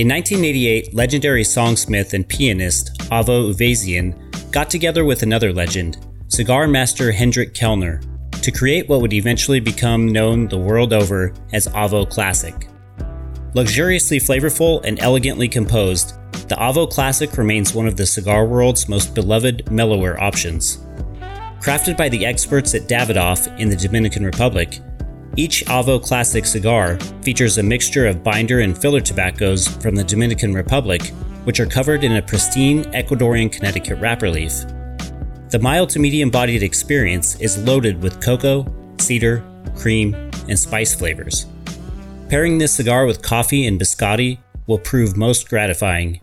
In 1988, legendary songsmith and pianist Avo Uvezian got together with another legend, cigar master Hendrik Kelner, to create what would eventually become known the world over as Avo Classic. Luxuriously flavorful and elegantly composed, the Avo Classic remains one of the cigar world's most beloved mellower options. Crafted by the experts at Davidoff in the Dominican Republic, each Avo Classic cigar features a mixture of binder and filler tobaccos from the Dominican Republic, which are covered in a pristine Ecuadorian Connecticut wrapper leaf. The mild to medium bodied experience is loaded with cocoa, cedar, cream, and spice flavors. Pairing this cigar with coffee and biscotti will prove most gratifying